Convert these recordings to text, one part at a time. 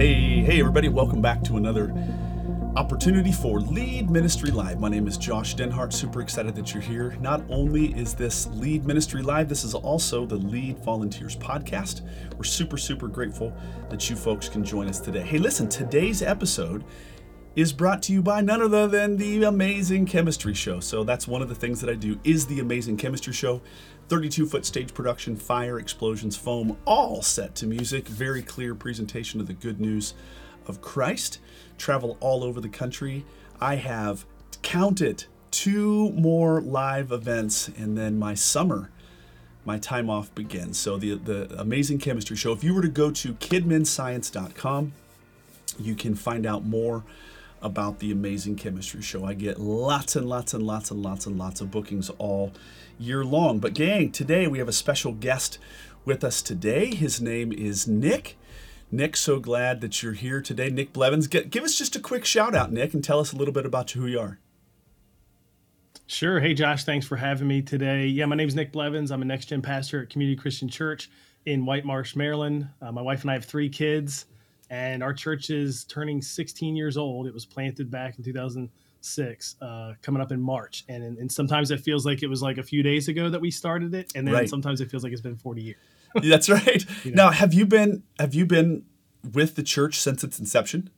Hey, hey, everybody, welcome back to another opportunity for Lead Ministry Live. My name is Josh Denhart. Super excited that you're here. Not only is this Lead Ministry Live, this is also the Lead Volunteers podcast. We're super, super grateful that you folks can join us today. Hey, listen, today's episode is brought to you by none other than the Amazing Chemistry Show. So that's one of the things that I do is the Amazing Chemistry Show. 32 foot stage production, fire, explosions, foam, all set to music. Very clear presentation of the good news of Christ. Travel all over the country. I have counted two more live events, and then my summer, my time off begins. So the the amazing chemistry show. If you were to go to kidminscience.com, you can find out more about the amazing chemistry show. I get lots and lots and lots and lots and lots of bookings all year long. But, gang, today we have a special guest with us today. His name is Nick. Nick, so glad that you're here today. Nick Blevins, give us just a quick shout out, Nick, and tell us a little bit about who you are. Sure. Hey, Josh, thanks for having me today. Yeah, my name is Nick Blevins. I'm a next gen pastor at Community Christian Church in White Marsh, Maryland. Uh, my wife and I have three kids and our church is turning 16 years old. It was planted back in 2006, uh, coming up in March, and, and sometimes it feels like it was like a few days ago that we started it, and then right. sometimes it feels like it's been 40 years. That's right. You know? Now, have you been have you been with the church since its inception?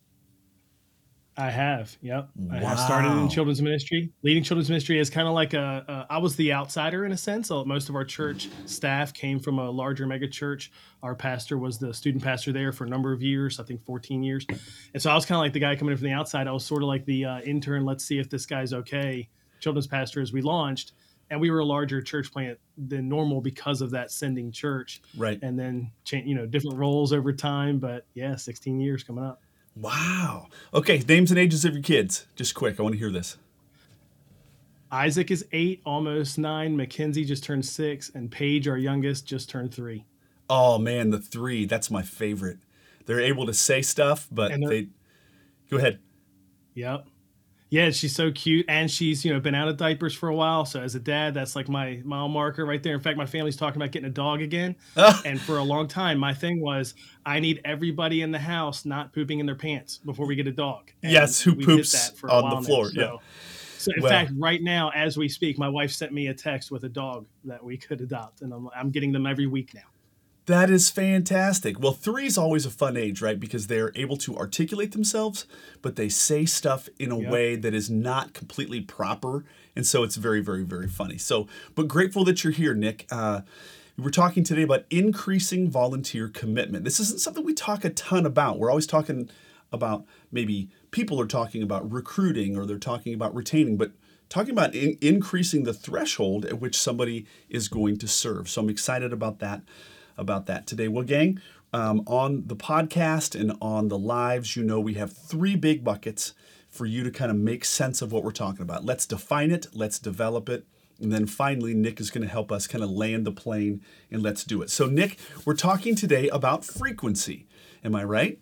I have. Yep. Wow. I have started in children's ministry. Leading children's ministry is kind of like a, a. I was the outsider in a sense. Most of our church staff came from a larger mega church. Our pastor was the student pastor there for a number of years, I think 14 years. And so I was kind of like the guy coming in from the outside. I was sort of like the uh, intern. Let's see if this guy's okay. Children's pastor as we launched, and we were a larger church plant than normal because of that sending church. Right. And then change, you know, different roles over time. But yeah, 16 years coming up. Wow. Okay, names and ages of your kids. Just quick, I want to hear this. Isaac is eight, almost nine. Mackenzie just turned six, and Paige, our youngest, just turned three. Oh man, the three. That's my favorite. They're able to say stuff, but they. Go ahead. Yep yeah, she's so cute, and she's you know been out of diapers for a while. So as a dad, that's like my mile marker right there. In fact, my family's talking about getting a dog again, and for a long time, my thing was I need everybody in the house not pooping in their pants before we get a dog. And yes, who poops on the floor? Now, so. Yeah. So in well, fact, right now, as we speak, my wife sent me a text with a dog that we could adopt, and I'm, I'm getting them every week now. That is fantastic. Well, three is always a fun age, right? Because they're able to articulate themselves, but they say stuff in a yep. way that is not completely proper. And so it's very, very, very funny. So, but grateful that you're here, Nick. Uh, we're talking today about increasing volunteer commitment. This isn't something we talk a ton about. We're always talking about maybe people are talking about recruiting or they're talking about retaining, but talking about in- increasing the threshold at which somebody is going to serve. So I'm excited about that about that today. Well, gang, um, on the podcast and on the lives, you know, we have three big buckets for you to kind of make sense of what we're talking about. Let's define it, let's develop it. And then finally, Nick is going to help us kind of land the plane and let's do it. So, Nick, we're talking today about frequency. Am I right?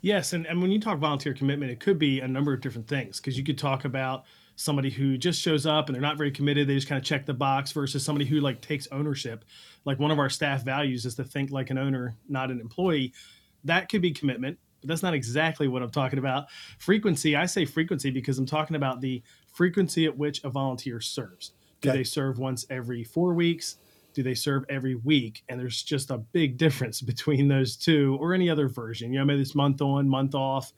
Yes. And, and when you talk volunteer commitment, it could be a number of different things because you could talk about somebody who just shows up and they're not very committed they just kind of check the box versus somebody who like takes ownership. Like one of our staff values is to think like an owner not an employee. That could be commitment but that's not exactly what i'm talking about. Frequency i say frequency because i'm talking about the frequency at which a volunteer serves. Do okay. they serve once every four weeks? Do they serve every week? And there's just a big difference between those two or any other version you know maybe it's month on month off.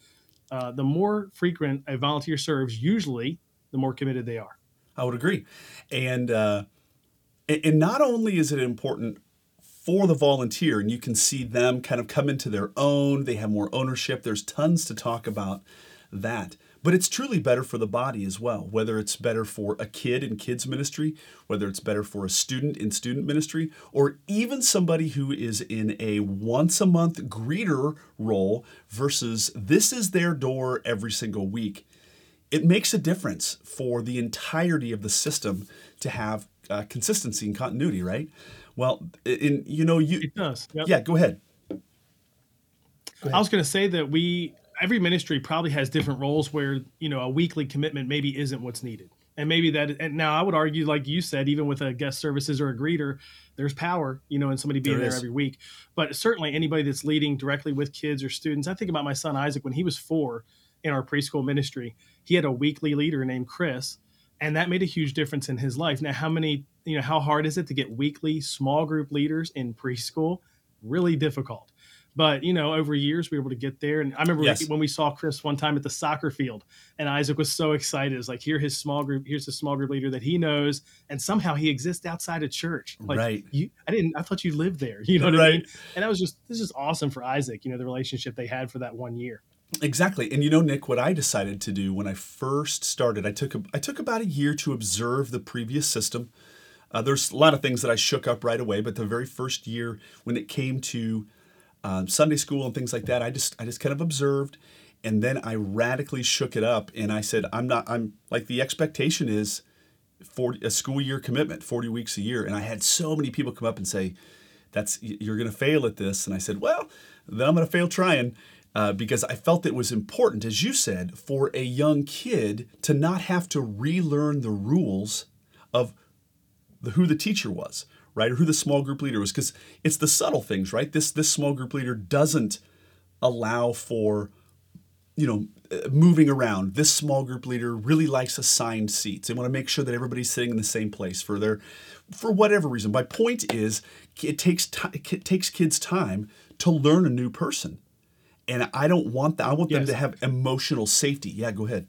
Uh, the more frequent a volunteer serves usually the more committed they are. I would agree, and uh, and not only is it important for the volunteer, and you can see them kind of come into their own. They have more ownership. There's tons to talk about that. But it's truly better for the body as well, whether it's better for a kid in kids ministry, whether it's better for a student in student ministry, or even somebody who is in a once a month greeter role versus this is their door every single week it makes a difference for the entirety of the system to have uh, consistency and continuity, right? Well, in you know you it does. Yep. Yeah, go ahead. go ahead. I was going to say that we every ministry probably has different roles where you know a weekly commitment maybe isn't what's needed. and maybe that and now i would argue like you said even with a guest services or a greeter there's power you know in somebody being there, there every week but certainly anybody that's leading directly with kids or students i think about my son isaac when he was four in our preschool ministry he had a weekly leader named chris and that made a huge difference in his life now how many you know how hard is it to get weekly small group leaders in preschool really difficult but you know, over years we were able to get there. And I remember yes. when we saw Chris one time at the soccer field, and Isaac was so excited. It's like here his small group, here's the small group leader that he knows, and somehow he exists outside of church. Like, right. You, I didn't. I thought you lived there. You know what right. I mean? And that was just this is awesome for Isaac. You know, the relationship they had for that one year. Exactly. And you know, Nick, what I decided to do when I first started, I took a, I took about a year to observe the previous system. Uh, there's a lot of things that I shook up right away, but the very first year when it came to um, Sunday school and things like that. I just I just kind of observed, and then I radically shook it up, and I said, I'm not. I'm like the expectation is, for a school year commitment, 40 weeks a year, and I had so many people come up and say, that's you're going to fail at this, and I said, well, then I'm going to fail trying. Uh, because I felt it was important, as you said, for a young kid to not have to relearn the rules of the, who the teacher was right? Or who the small group leader was, because it's the subtle things, right? This this small group leader doesn't allow for you know uh, moving around this small group leader really likes assigned seats they want to make sure that everybody's sitting in the same place for their for whatever reason my point is it takes time it takes kids time to learn a new person and i don't want that i want yes. them to have emotional safety yeah go ahead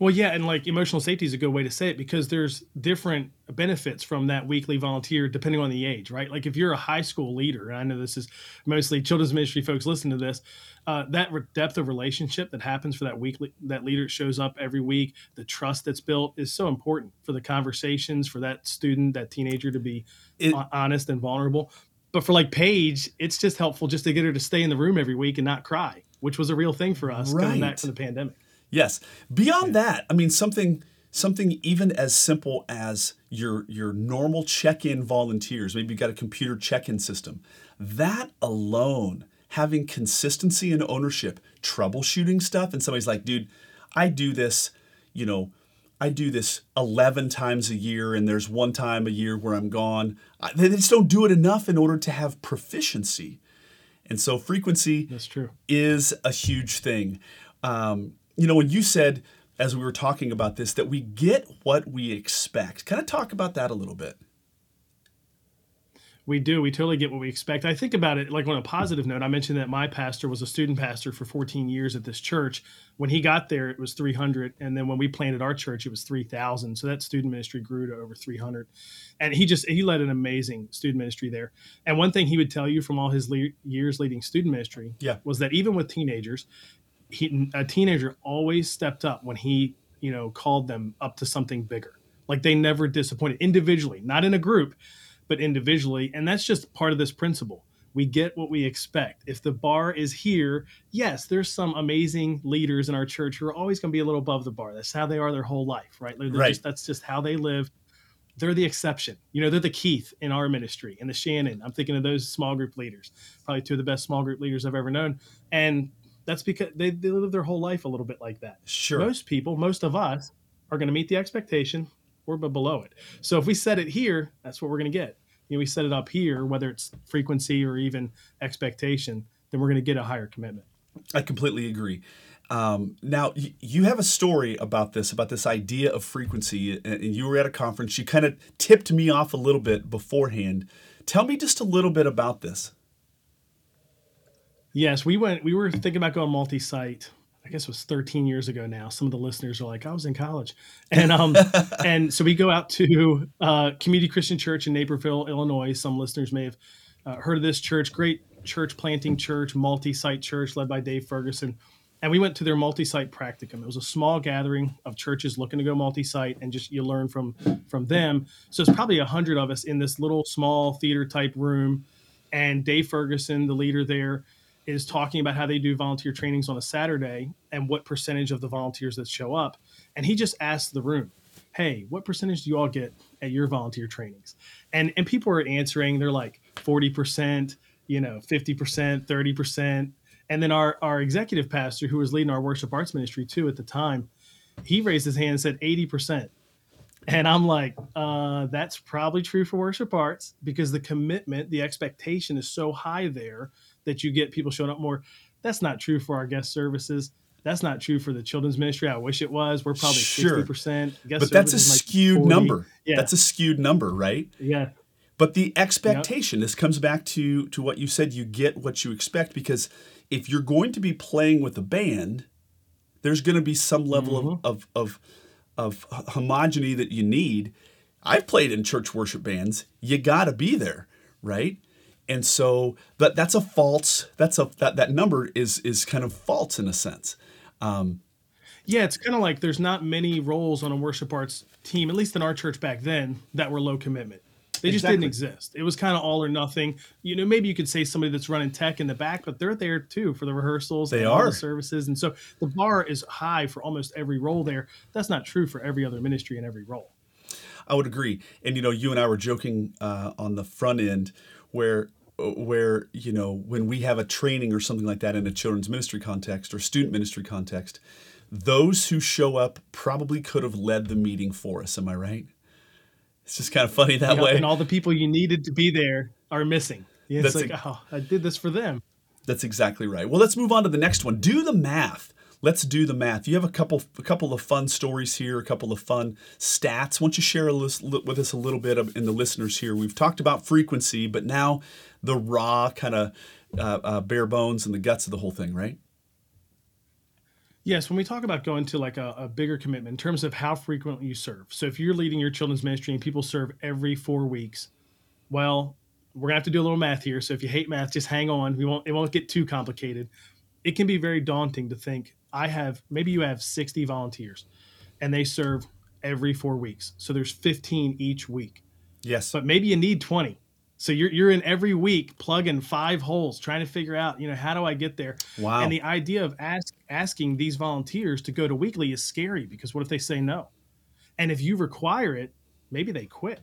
well, yeah, and like emotional safety is a good way to say it because there's different benefits from that weekly volunteer depending on the age, right? Like if you're a high school leader, and I know this is mostly children's ministry folks listen to this, uh, that re- depth of relationship that happens for that weekly that leader shows up every week, the trust that's built is so important for the conversations for that student, that teenager to be it, honest and vulnerable. But for like Paige, it's just helpful just to get her to stay in the room every week and not cry, which was a real thing for us right. coming back from the pandemic. Yes. Beyond that, I mean something something even as simple as your your normal check-in volunteers, maybe you've got a computer check-in system. That alone, having consistency and ownership, troubleshooting stuff, and somebody's like, dude, I do this, you know, I do this 11 times a year, and there's one time a year where I'm gone. I, they just don't do it enough in order to have proficiency. And so frequency That's true. is a huge thing. Um, you know, when you said as we were talking about this that we get what we expect, kind of talk about that a little bit. We do. We totally get what we expect. I think about it like on a positive note. I mentioned that my pastor was a student pastor for 14 years at this church. When he got there, it was 300, and then when we planted our church, it was 3,000. So that student ministry grew to over 300, and he just he led an amazing student ministry there. And one thing he would tell you from all his le- years leading student ministry yeah. was that even with teenagers, he, a teenager always stepped up when he you know called them up to something bigger like they never disappointed individually not in a group but individually and that's just part of this principle. We get what we expect. If the bar is here yes there's some amazing leaders in our church who are always going to be a little above the bar. That's how they are their whole life right, right. Just, that's just how they live. They're the exception. You know they're the keith in our ministry and the shannon. I'm thinking of those small group leaders probably two of the best small group leaders i've ever known. And that's because they, they live their whole life a little bit like that. Sure. Most people, most of us, are going to meet the expectation or but below it. So if we set it here, that's what we're going to get. You know, we set it up here, whether it's frequency or even expectation, then we're going to get a higher commitment. I completely agree. Um, now, y- you have a story about this, about this idea of frequency, and you were at a conference. You kind of tipped me off a little bit beforehand. Tell me just a little bit about this. Yes, we went. We were thinking about going multi-site. I guess it was 13 years ago now. Some of the listeners are like, I was in college, and um, and so we go out to uh, Community Christian Church in Naperville, Illinois. Some listeners may have uh, heard of this church. Great church planting church, multi-site church led by Dave Ferguson. And we went to their multi-site practicum. It was a small gathering of churches looking to go multi-site, and just you learn from from them. So it's probably a hundred of us in this little small theater type room, and Dave Ferguson, the leader there is talking about how they do volunteer trainings on a Saturday and what percentage of the volunteers that show up. And he just asked the room, Hey, what percentage do you all get at your volunteer trainings? And and people are answering, they're like 40%, you know, 50%, 30%. And then our our executive pastor, who was leading our worship arts ministry too at the time, he raised his hand and said 80%. And I'm like, uh, that's probably true for worship arts because the commitment, the expectation is so high there that you get people showing up more. That's not true for our guest services. That's not true for the children's ministry. I wish it was. We're probably sure. 60%. Guest but that's a skewed like number. Yeah. That's a skewed number, right? Yeah. But the expectation, yep. this comes back to to what you said, you get what you expect because if you're going to be playing with a band, there's going to be some level mm-hmm. of, of of of homogeny that you need. I've played in church worship bands. You got to be there, right? And so, but that's a false. That's a that that number is is kind of false in a sense. Um, yeah, it's kind of like there's not many roles on a worship arts team, at least in our church back then, that were low commitment. They just exactly. didn't exist. It was kind of all or nothing. You know, maybe you could say somebody that's running tech in the back, but they're there too for the rehearsals. They are the services, and so the bar is high for almost every role there. That's not true for every other ministry and every role. I would agree. And you know, you and I were joking uh, on the front end where where you know when we have a training or something like that in a children's ministry context or student ministry context those who show up probably could have led the meeting for us am i right it's just kind of funny that way. And all the people you needed to be there are missing. Yeah, it's That's like, a, oh, I did this for them. That's exactly right. Well, let's move on to the next one. Do the math. Let's do the math. You have a couple, a couple of fun stories here, a couple of fun stats. Why don't you share list, with us a little bit of, in the listeners here? We've talked about frequency, but now the raw kind of uh, uh, bare bones and the guts of the whole thing, right? Yes, when we talk about going to like a, a, bigger commitment in terms of how frequently you serve. So if you're leading your children's ministry and people serve every four weeks, well, we're gonna have to do a little math here. So if you hate math, just hang on. We won't it won't get too complicated. It can be very daunting to think I have maybe you have 60 volunteers and they serve every four weeks. So there's 15 each week. Yes. But maybe you need 20. So you're you're in every week plugging five holes, trying to figure out, you know, how do I get there? Wow. And the idea of ask, asking these volunteers to go to weekly is scary because what if they say no? And if you require it, maybe they quit.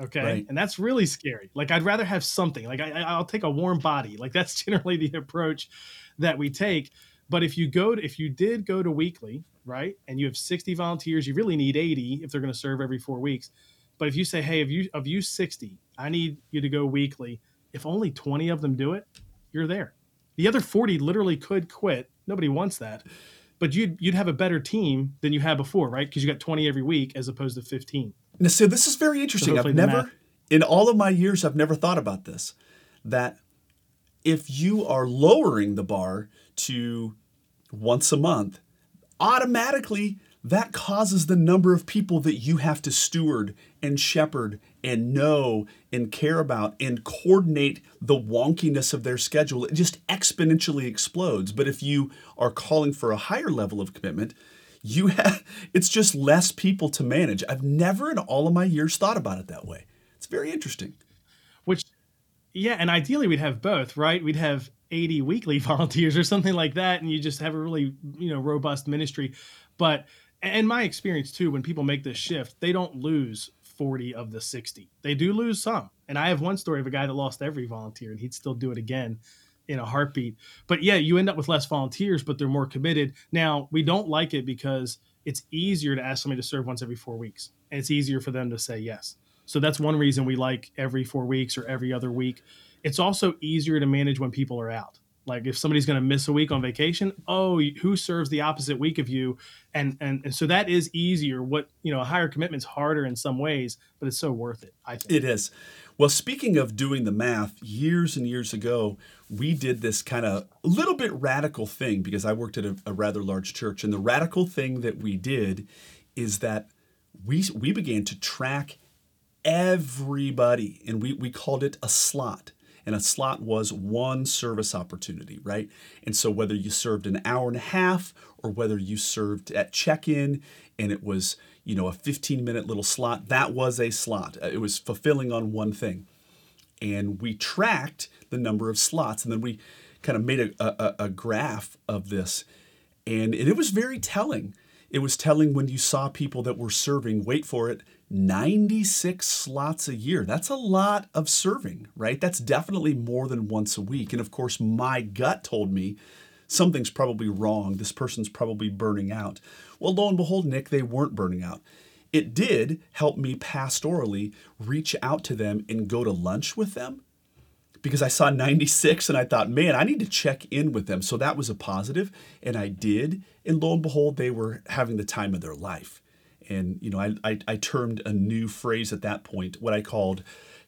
Okay. Right. And that's really scary. Like I'd rather have something. Like I, I'll take a warm body. Like that's generally the approach that we take. But if you go to, if you did go to weekly, right, and you have 60 volunteers, you really need 80 if they're going to serve every four weeks but if you say, hey, of you of you 60, I need you to go weekly. If only 20 of them do it, you're there. The other 40 literally could quit. Nobody wants that. But you'd you'd have a better team than you had before, right? Because you got 20 every week as opposed to 15. Now, so this is very interesting. So I've never math- in all of my years I've never thought about this. That if you are lowering the bar to once a month, automatically that causes the number of people that you have to steward and shepherd and know and care about and coordinate the wonkiness of their schedule. It just exponentially explodes. But if you are calling for a higher level of commitment, you have it's just less people to manage. I've never in all of my years thought about it that way. It's very interesting. Which yeah, and ideally we'd have both, right? We'd have 80 weekly volunteers or something like that and you just have a really, you know, robust ministry. But and my experience too, when people make this shift, they don't lose 40 of the 60. They do lose some. And I have one story of a guy that lost every volunteer and he'd still do it again in a heartbeat. But yeah, you end up with less volunteers, but they're more committed. Now, we don't like it because it's easier to ask somebody to serve once every four weeks and it's easier for them to say yes. So that's one reason we like every four weeks or every other week. It's also easier to manage when people are out. Like if somebody's going to miss a week on vacation, oh, who serves the opposite week of you? And, and and so that is easier. What you know, a higher commitment's harder in some ways, but it's so worth it. I think it is. Well, speaking of doing the math, years and years ago, we did this kind of little bit radical thing because I worked at a, a rather large church, and the radical thing that we did is that we we began to track everybody, and we we called it a slot and a slot was one service opportunity, right? And so whether you served an hour and a half or whether you served at check-in and it was, you know, a 15-minute little slot, that was a slot. Uh, it was fulfilling on one thing. And we tracked the number of slots and then we kind of made a, a, a graph of this. And it was very telling. It was telling when you saw people that were serving, wait for it, 96 slots a year. That's a lot of serving, right? That's definitely more than once a week. And of course, my gut told me something's probably wrong. This person's probably burning out. Well, lo and behold, Nick, they weren't burning out. It did help me pastorally reach out to them and go to lunch with them because I saw 96 and I thought, man, I need to check in with them. So that was a positive, and I did. And lo and behold, they were having the time of their life. And you know, I, I, I termed a new phrase at that point, what I called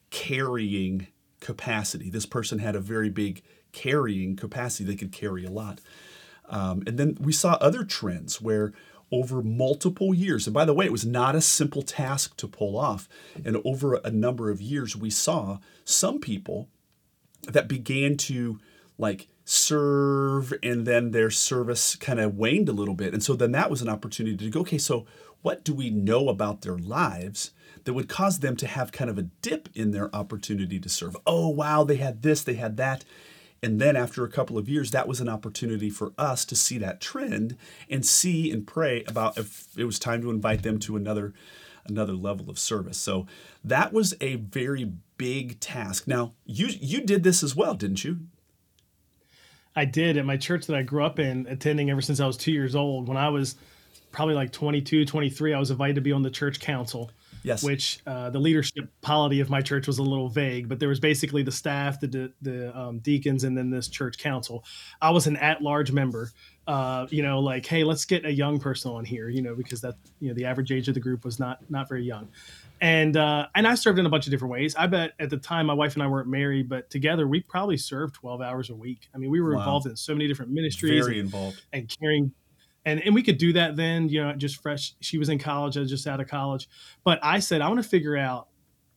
carrying capacity. This person had a very big carrying capacity; they could carry a lot. Um, and then we saw other trends where over multiple years. And by the way, it was not a simple task to pull off. And over a number of years, we saw some people that began to like serve and then their service kind of waned a little bit. And so then that was an opportunity to go, okay, so what do we know about their lives that would cause them to have kind of a dip in their opportunity to serve? Oh, wow, they had this, they had that. And then after a couple of years, that was an opportunity for us to see that trend and see and pray about if it was time to invite them to another another level of service. So that was a very big task. Now, you you did this as well, didn't you? I did at my church that I grew up in, attending ever since I was 2 years old. When I was probably like 22, 23, I was invited to be on the church council. Yes. Which uh, the leadership polity of my church was a little vague, but there was basically the staff, the the um, deacons, and then this church council. I was an at-large member. Uh, you know, like, hey, let's get a young person on here. You know, because that you know the average age of the group was not not very young, and uh, and I served in a bunch of different ways. I bet at the time my wife and I weren't married, but together we probably served twelve hours a week. I mean, we were wow. involved in so many different ministries, very and, involved, and carrying and and we could do that then you know just fresh she was in college i was just out of college but i said i want to figure out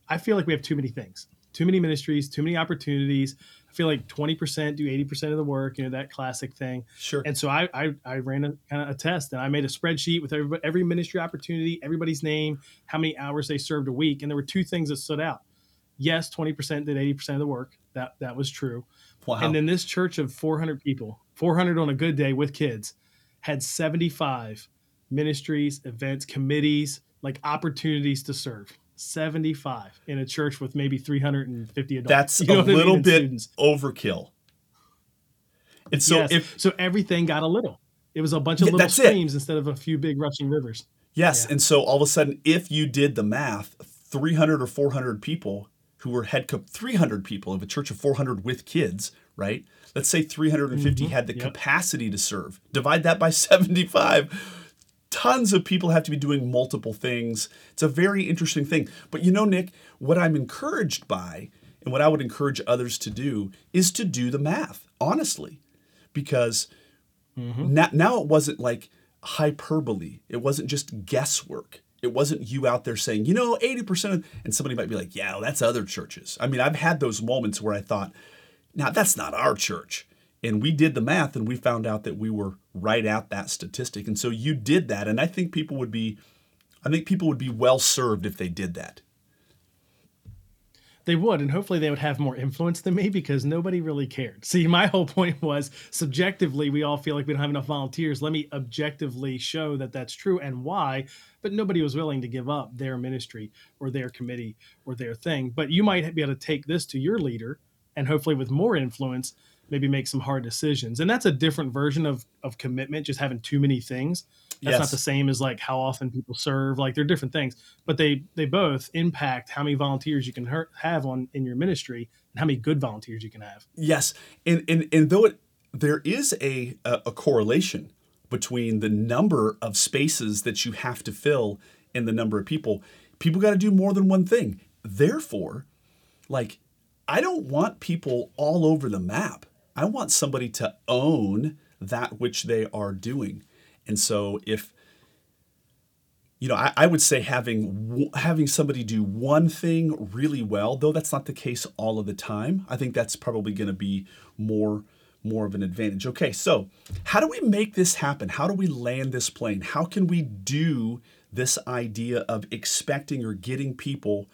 i feel like we have too many things too many ministries too many opportunities i feel like 20% do 80% of the work you know that classic thing. Sure. And so i i, I ran a kind of a test and i made a spreadsheet with every, every ministry opportunity everybody's name how many hours they served a week and there were two things that stood out. Yes 20% did 80% of the work. That that was true. Wow. and then this church of 400 people 400 on a good day with kids had 75 ministries, events, committees, like opportunities to serve. 75 in a church with maybe 350 adults. That's you know a little I mean? bit students. overkill. And so yes. if so everything got a little. It was a bunch of yeah, little streams it. instead of a few big rushing rivers. Yes, yeah. and so all of a sudden if you did the math, 300 or 400 people who were head co- 300 people of a church of 400 with kids, right? Let's say 350 mm-hmm. had the yep. capacity to serve. Divide that by 75. Tons of people have to be doing multiple things. It's a very interesting thing. But you know, Nick, what I'm encouraged by and what I would encourage others to do is to do the math, honestly. Because mm-hmm. now, now it wasn't like hyperbole, it wasn't just guesswork it wasn't you out there saying, you know, 80% of, and somebody might be like, yeah, well, that's other churches. I mean, I've had those moments where I thought, now, that's not our church. And we did the math and we found out that we were right out that statistic. And so you did that. And I think people would be, I think people would be well served if they did that. They would, and hopefully they would have more influence than me because nobody really cared. See, my whole point was subjectively, we all feel like we don't have enough volunteers. Let me objectively show that that's true and why. But nobody was willing to give up their ministry or their committee or their thing. But you might be able to take this to your leader and hopefully with more influence maybe make some hard decisions. And that's a different version of of commitment just having too many things. That's yes. not the same as like how often people serve. Like they're different things. But they they both impact how many volunteers you can have on in your ministry and how many good volunteers you can have. Yes. And and, and though it there is a, a, a correlation between the number of spaces that you have to fill and the number of people people got to do more than one thing. Therefore like I don't want people all over the map. I want somebody to own that which they are doing. And so if you know, I, I, would say having having somebody do one thing really well, though that's not the case all of the time. I think that's probably going to be more more of an advantage. Okay, so how do we make this happen? How do we land this plane? How can we do this idea of expecting or getting people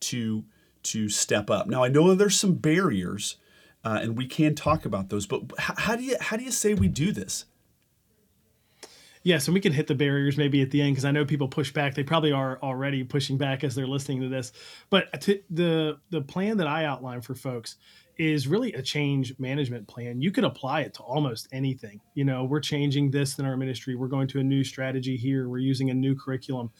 to to step up. Now I know there's some barriers, uh, and we can talk about those. But how, how do you how do you say we do this? Yes, and we can hit the barriers maybe at the end because I know people push back. They probably are already pushing back as they're listening to this. But the the plan that I outline for folks is really a change management plan. You could apply it to almost anything. You know, we're changing this in our ministry. We're going to a new strategy here. We're using a new curriculum.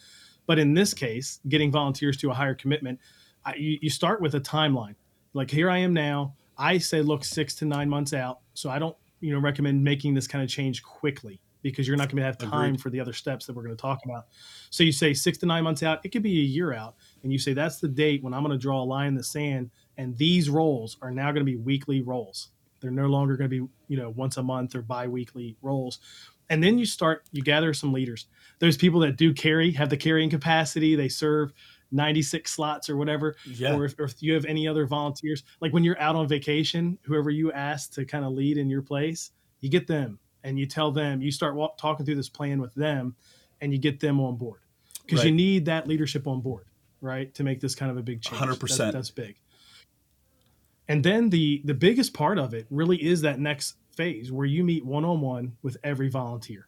But in this case, getting volunteers to a higher commitment, I, you, you start with a timeline. Like here I am now. I say look six to nine months out. So I don't, you know, recommend making this kind of change quickly because you're not going to have time Agreed. for the other steps that we're going to talk about. So you say six to nine months out. It could be a year out, and you say that's the date when I'm going to draw a line in the sand and these roles are now going to be weekly roles. They're no longer going to be, you know, once a month or bi-weekly roles. And then you start, you gather some leaders. There's people that do carry, have the carrying capacity. They serve 96 slots or whatever. Yeah. Or if, or if you have any other volunteers, like when you're out on vacation, whoever you ask to kind of lead in your place, you get them and you tell them, you start walk, talking through this plan with them and you get them on board because right. you need that leadership on board, right? To make this kind of a big change. 100%. That, that's big. And then the the biggest part of it really is that next phase where you meet one on one with every volunteer,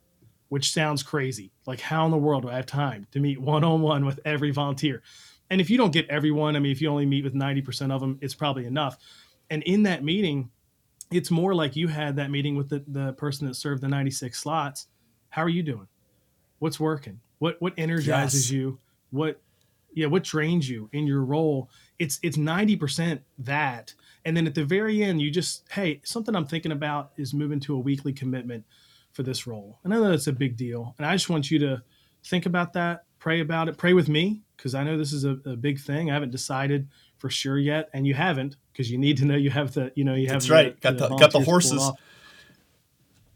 which sounds crazy. Like how in the world do I have time to meet one on one with every volunteer? And if you don't get everyone, I mean, if you only meet with 90% of them, it's probably enough. And in that meeting, it's more like you had that meeting with the, the person that served the 96 slots. How are you doing? What's working? What what energizes yes. you? What yeah, what drains you in your role? It's it's 90% that and then at the very end, you just, hey, something I'm thinking about is moving to a weekly commitment for this role. And I know that's a big deal. And I just want you to think about that, pray about it, pray with me, because I know this is a, a, big thing. I haven't decided for sure yet. And you haven't, because you need to know you have the, you know, you have That's the, right. Got the, the got the horses.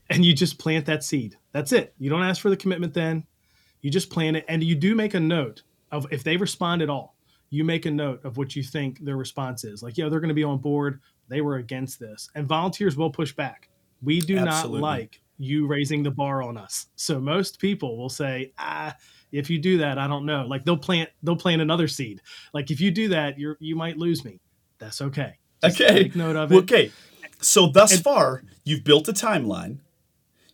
And you just plant that seed. That's it. You don't ask for the commitment then. You just plant it. And you do make a note of if they respond at all you make a note of what you think their response is. Like, yeah, they're going to be on board. They were against this. And volunteers will push back. We do Absolutely. not like you raising the bar on us. So most people will say, ah, if you do that, I don't know. Like they'll plant they'll plant another seed. Like if you do that, you're you might lose me. That's okay. Just okay. Take note of it. Okay. So thus and, far, you've built a timeline.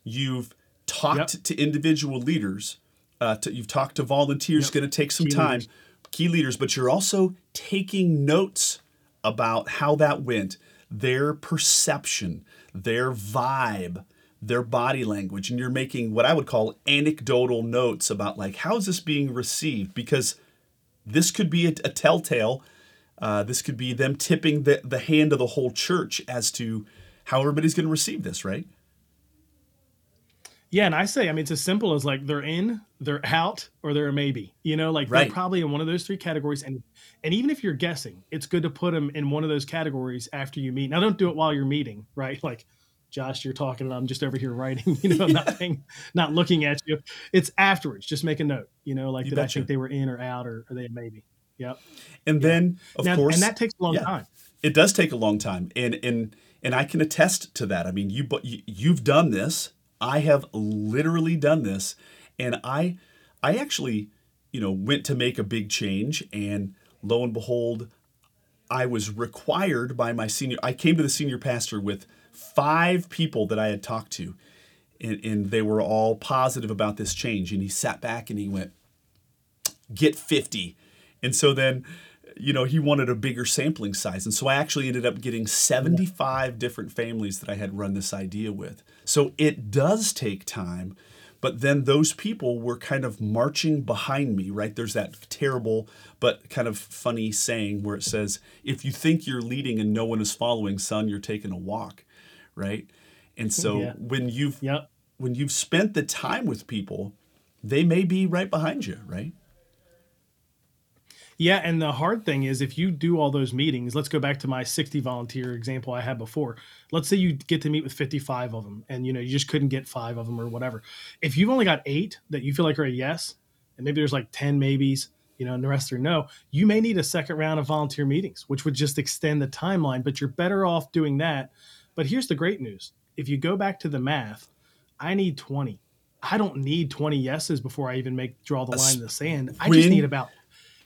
You've talked yep. to individual leaders. Uh, to, you've talked to volunteers. Yep. Going to take some Key time. Leaders key leaders, but you're also taking notes about how that went, their perception, their vibe, their body language, and you're making what I would call anecdotal notes about like how is this being received because this could be a, a telltale. Uh, this could be them tipping the, the hand of the whole church as to how everybody's going to receive this, right? Yeah, and I say, I mean, it's as simple as like they're in, they're out, or they're a maybe. You know, like right. they're probably in one of those three categories. And and even if you're guessing, it's good to put them in one of those categories after you meet. Now, don't do it while you're meeting, right? Like, Josh, you're talking, and I'm just over here writing. You know, yeah. nothing, not looking at you. It's afterwards. Just make a note. You know, like you did. I think they were in or out, or, or they maybe. Yep. And yeah. then, of now, course, and that takes a long yeah, time. It does take a long time, and and and I can attest to that. I mean, you but you, you've done this I have literally done this and I I actually, you know, went to make a big change and lo and behold, I was required by my senior I came to the senior pastor with five people that I had talked to and, and they were all positive about this change and he sat back and he went get 50 and so then you know, he wanted a bigger sampling size. And so I actually ended up getting 75 different families that I had run this idea with. So it does take time, but then those people were kind of marching behind me, right? There's that terrible but kind of funny saying where it says, if you think you're leading and no one is following, son, you're taking a walk, right? And so yeah. when you've yep. when you've spent the time with people, they may be right behind you, right? Yeah, and the hard thing is if you do all those meetings, let's go back to my 60 volunteer example I had before. Let's say you get to meet with 55 of them and you know you just couldn't get 5 of them or whatever. If you've only got 8 that you feel like are a yes, and maybe there's like 10 maybes, you know, and the rest are no, you may need a second round of volunteer meetings, which would just extend the timeline, but you're better off doing that. But here's the great news. If you go back to the math, I need 20. I don't need 20 yeses before I even make draw the line in the sand. I just need about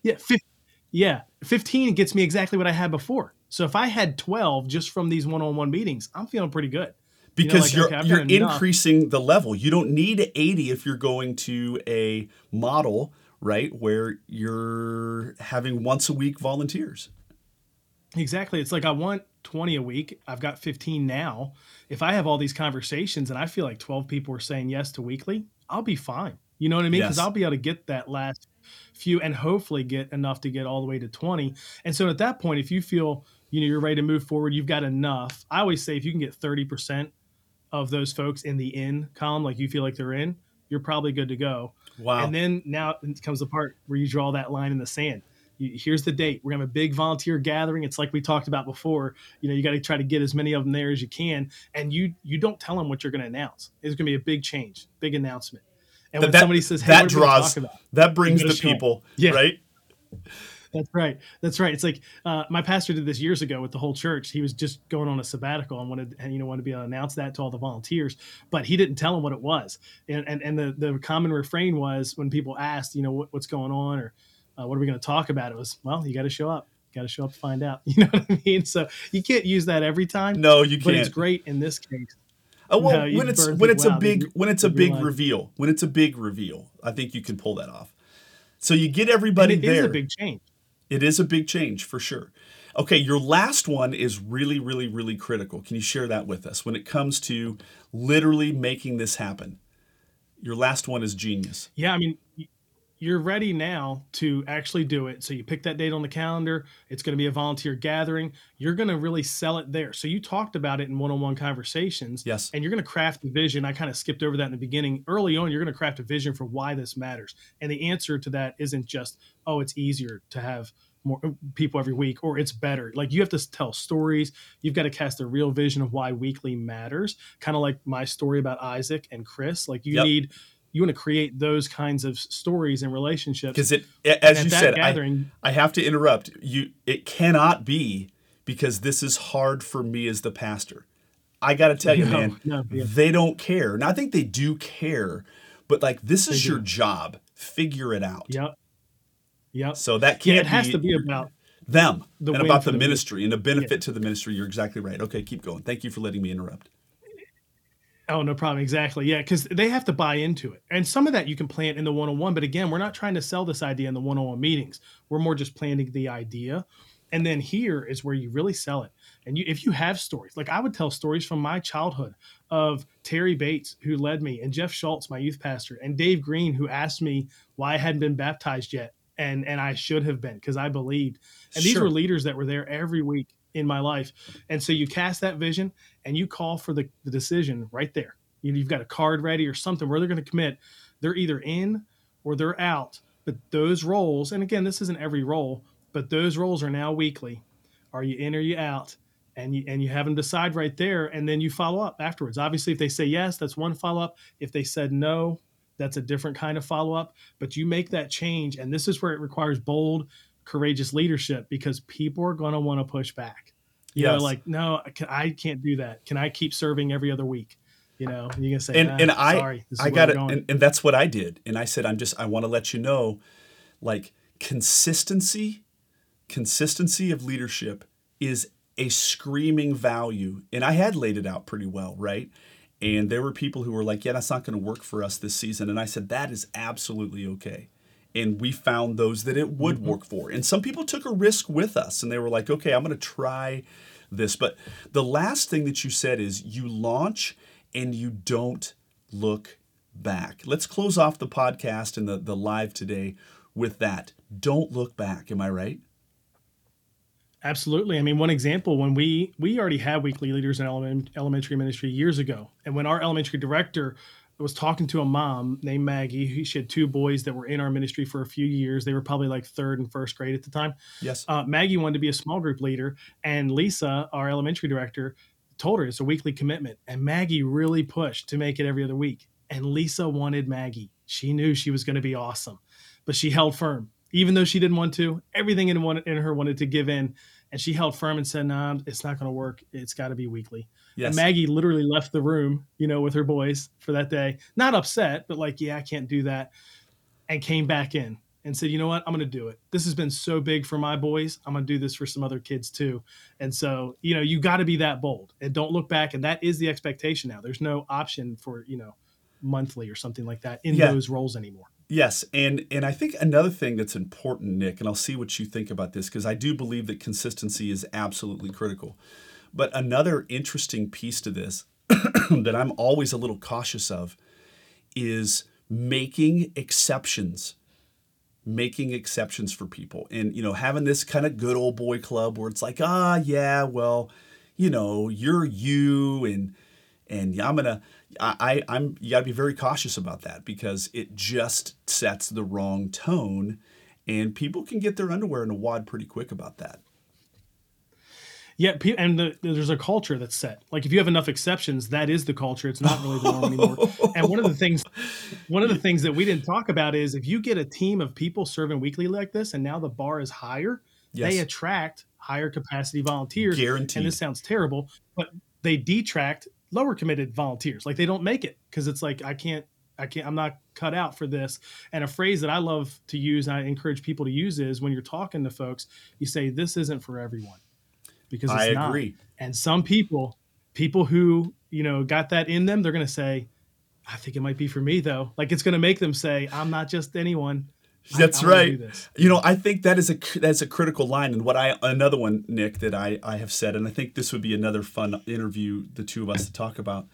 yeah, 15, yeah, 15 gets me exactly what I had before. So if I had 12 just from these one-on-one meetings, I'm feeling pretty good. Because you are you're, okay, you're increasing the level. You don't need 80 if you're going to a model, right, where you're having once a week volunteers. Exactly. It's like I want 20 a week. I've got 15 now. If I have all these conversations and I feel like 12 people are saying yes to weekly, I'll be fine. You know what I mean? Because Yes. I'll be able to get that last few and hopefully get enough to get all the way to 20. And so at that point, if you feel you know you're ready to move forward, you've got enough. I always say if you can get 30% of those folks in the in column, like you feel like they're in, you're probably good to go. Wow. And then now it comes the part where you draw that line in the sand. Here's the date. We're gonna have a big volunteer gathering. It's like we talked about before. You know, you got to try to get as many of them there as you can, and you you don't tell them what you're gonna announce. It's gonna be a big change, big announcement. And when that, somebody says, "Hey, that what are we gonna draws talk about?" that brings the people, Yeah. right? That's right. That's right. It's like uh, my pastor did this years ago with the whole church. He was just going on a sabbatical and wanted, and you know, wanted to be able to announce that to all the volunteers, but he didn't tell them what it was. And and, and the the common refrain was when people asked, you know, what, what's going on or uh, what are we going to talk about? It was, well, you got to show up. You got to show up to find out. You know what I mean? So you can't use that every time. No, you can't. but it's great in this case. Oh, well, No, when it's when it's a big when it's a big reveal, when it's a big reveal, I think you can pull that off. So you get everybody it is there. a big change. It is a big change for sure. Okay, your last one is really, really, really critical. Can you share that with us when it comes to literally making this happen? Your last one is genius. Yeah, I mean, you're ready now to actually do it. So you pick that date on the calendar. It's going to be a volunteer gathering. You're going to really sell it there. So you talked about it in one-on-one conversations. Yes. And you're going to craft the vision. I kind of skipped over that in the beginning. Early on, you're going to craft a vision for why this matters. And the answer to that isn't just, oh, it's easier to have more people every week or it's better. Like you have to tell stories. You've got to cast a real vision of why weekly matters. Kind of like my story about Isaac and Chris. Like you Yep. need you want to create those kinds of stories and relationships. Because it, as you said, I, gathering, I have to interrupt. You, it cannot be because this is hard for me as the pastor. I got to tell you, No, man, no, yeah. they don't care. And I think they do care, but like this is They your do. job. Figure it out. yep, yep. So that can't it has be to be about them the and about the the ministry and the benefit to the ministry. You're exactly right. Okay, keep going. Thank you for letting me interrupt. Oh, no problem. Exactly. Yeah, because they have to buy into it. And some of that you can plant in the one on one. But again, we're not trying to sell this idea in the one on one meetings. We're more just planting the idea. And then here is where you really sell it. And you, if you have stories, like I would tell stories from my childhood of Terry Bates, who led me, and Jeff Schultz, my youth pastor, and Dave Green, who asked me why I hadn't been baptized yet. And, and I should have been because I believed. And these were leaders that were there every week in my life. And so you cast that vision and you call for the, the decision right there. You know, you've got a card ready or something where they're going to commit. They're either in or they're out. But those roles, and again, this isn't every role, but those roles are now weekly. Are you in or you out? And you and you have them decide right there, and then you follow up afterwards. Obviously, if they say yes, that's one follow up. If they said no, that's a different kind of follow up. But you make that change, and this is where it requires bold, courageous leadership because people are going to want to push back. You Yes. know, like no, I can- I can't do that. Can I keep serving every other week? You know, and you can say, and "Nah, and ah, I sorry, this is I got it, and, and that's what I did. And I said, I'm just I want to let you know, like consistency, consistency of leadership is a screaming value. And I had laid it out pretty well, right? And there were people who were like, yeah, that's not going to work for us this season. And I said, that is absolutely okay. And we found those that it would mm-hmm. work for. And some people took a risk with us and they were like, okay, I'm going to try this. But the last thing that you said is you launch and you don't look back. Let's close off the podcast and the, the live today with that. Don't look back. Am I right? Absolutely. I mean, one example when we we already had weekly leaders in element, elementary ministry years ago, and when our elementary director was talking to a mom named Maggie, she had two boys that were in our ministry for a few years. They were probably like third and first grade at the time. Yes. Uh, Maggie wanted to be a small group leader, and Lisa, our elementary director, told her it's a weekly commitment. And Maggie really pushed to make it every other week. And Lisa wanted Maggie. She knew she was going to be awesome, but she held firm, even though she didn't want to. Everything in, one, in her wanted to give in, and she held firm and said, "Nah, it's not going to work. It's got to be weekly." yes. And Maggie literally left the room, you know, with her boys for that day. Not upset, but like, yeah, I can't do that. And came back in and said, you know what? I'm going to do it. This has been so big for my boys. I'm going to do this for some other kids too. And so, you know, you got to be that bold and don't look back. And that is the expectation now. There's no option for, you know, monthly or something like that in Yeah. those roles anymore. Yes, and and I think another thing that's important, Nick, and I'll see what you think about this because I do believe that consistency is absolutely critical. But another interesting piece to this that I'm always a little cautious of is making exceptions making exceptions for people and you know having this kind of good old boy club where it's like ah yeah well you know you're you and and i'm gonna i, I i'm you gotta be very cautious about that because it just sets the wrong tone and people can get their underwear in a wad pretty quick about that yeah, and the, there's a culture that's set. Like if you have enough exceptions, that is the culture. It's not really the norm anymore. and one of the things, one of the things that we didn't talk about is if you get a team of people serving weekly like this, and now the bar is higher, yes. they attract higher capacity volunteers. Guaranteed. And this sounds terrible, but they detract lower committed volunteers. Like they don't make it because it's like I can't I can't I'm not cut out for this. And a phrase that I love to use and I encourage people to use is when you're talking to folks, you say this isn't for everyone because it's I not. agree. And some people, people who you know got that in them, they're going to say, "I think it might be for me, though." Like it's going to make them say, "I'm not just anyone." That's I, right. You know, I think that is a that's a critical line, and what I another one, Nick, that I I have said, and I think this would be another fun interview, the two of us to talk about,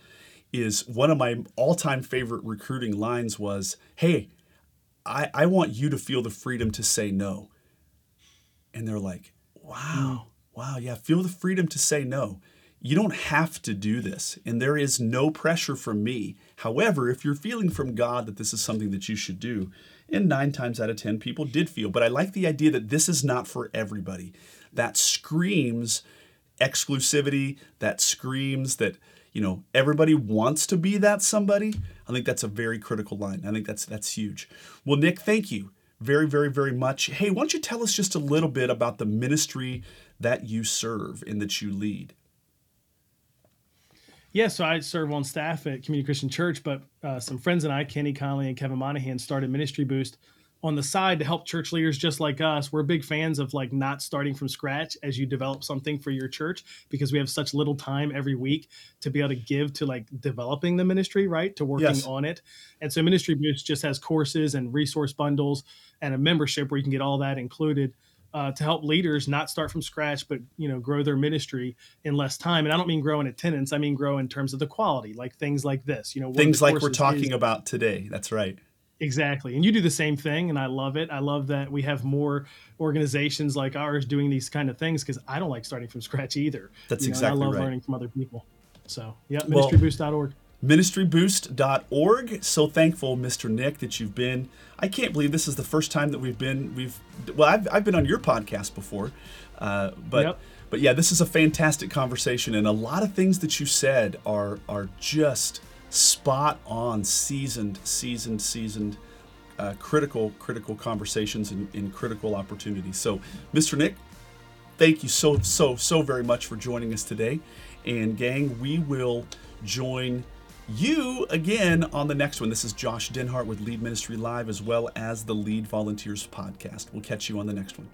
is one of my all time favorite recruiting lines was, "Hey, I I want you to feel the freedom to say no," and they're like, "Wow." Wow, yeah, feel the freedom to say no. You don't have to do this, and there is no pressure from me. However, if you're feeling from God that this is something that you should do, and nine times out of 10 people did feel, but I like the idea that this is not for everybody. That screams exclusivity, that screams that, you know, everybody wants to be that somebody. I think that's a very critical line. I think that's that's huge. Well, Nick, thank you very, very, very much. Hey, why don't you tell us just a little bit about the ministry that you serve and that you lead? Yeah, so I serve on staff at Community Christian Church, but uh, some friends and I, Kenny Conley and Kevin Monahan, started Ministry Boost on the side to help church leaders just like us. We're big fans of like not starting from scratch as you develop something for your church because we have such little time every week to be able to give to like developing the ministry, right? To working yes. on it. And so Ministry Boost just has courses and resource bundles and a membership where you can get all that included uh, to help leaders not start from scratch, but you know grow their ministry in less time. And I don't mean grow in attendance; I mean grow in terms of the quality, like things like this. You know, things like we're talking is, about today. That's right. Exactly, and you do the same thing, and I love it. I love that we have more organizations like ours doing these kind of things because I don't like starting from scratch either. That's you know, exactly I love right. learning from other people. So, yeah, ministryboost.org. Well, ministryboost.org. So thankful, Mr. Nick, that you've been. I can't believe this is the first time that we've been. We've well, I've, I've been on your podcast before, uh, but yep. but yeah, this is a fantastic conversation, and a lot of things that you said are are just spot on, seasoned, seasoned, seasoned. Uh, critical, critical conversations and, and critical opportunities. So, Mr. Nick, thank you so, so, so very much for joining us today. And, gang, we will join you again on the next one. This is Josh Denhart with Lead Ministry Live, as well as the Lead Volunteers podcast. We'll catch you on the next one.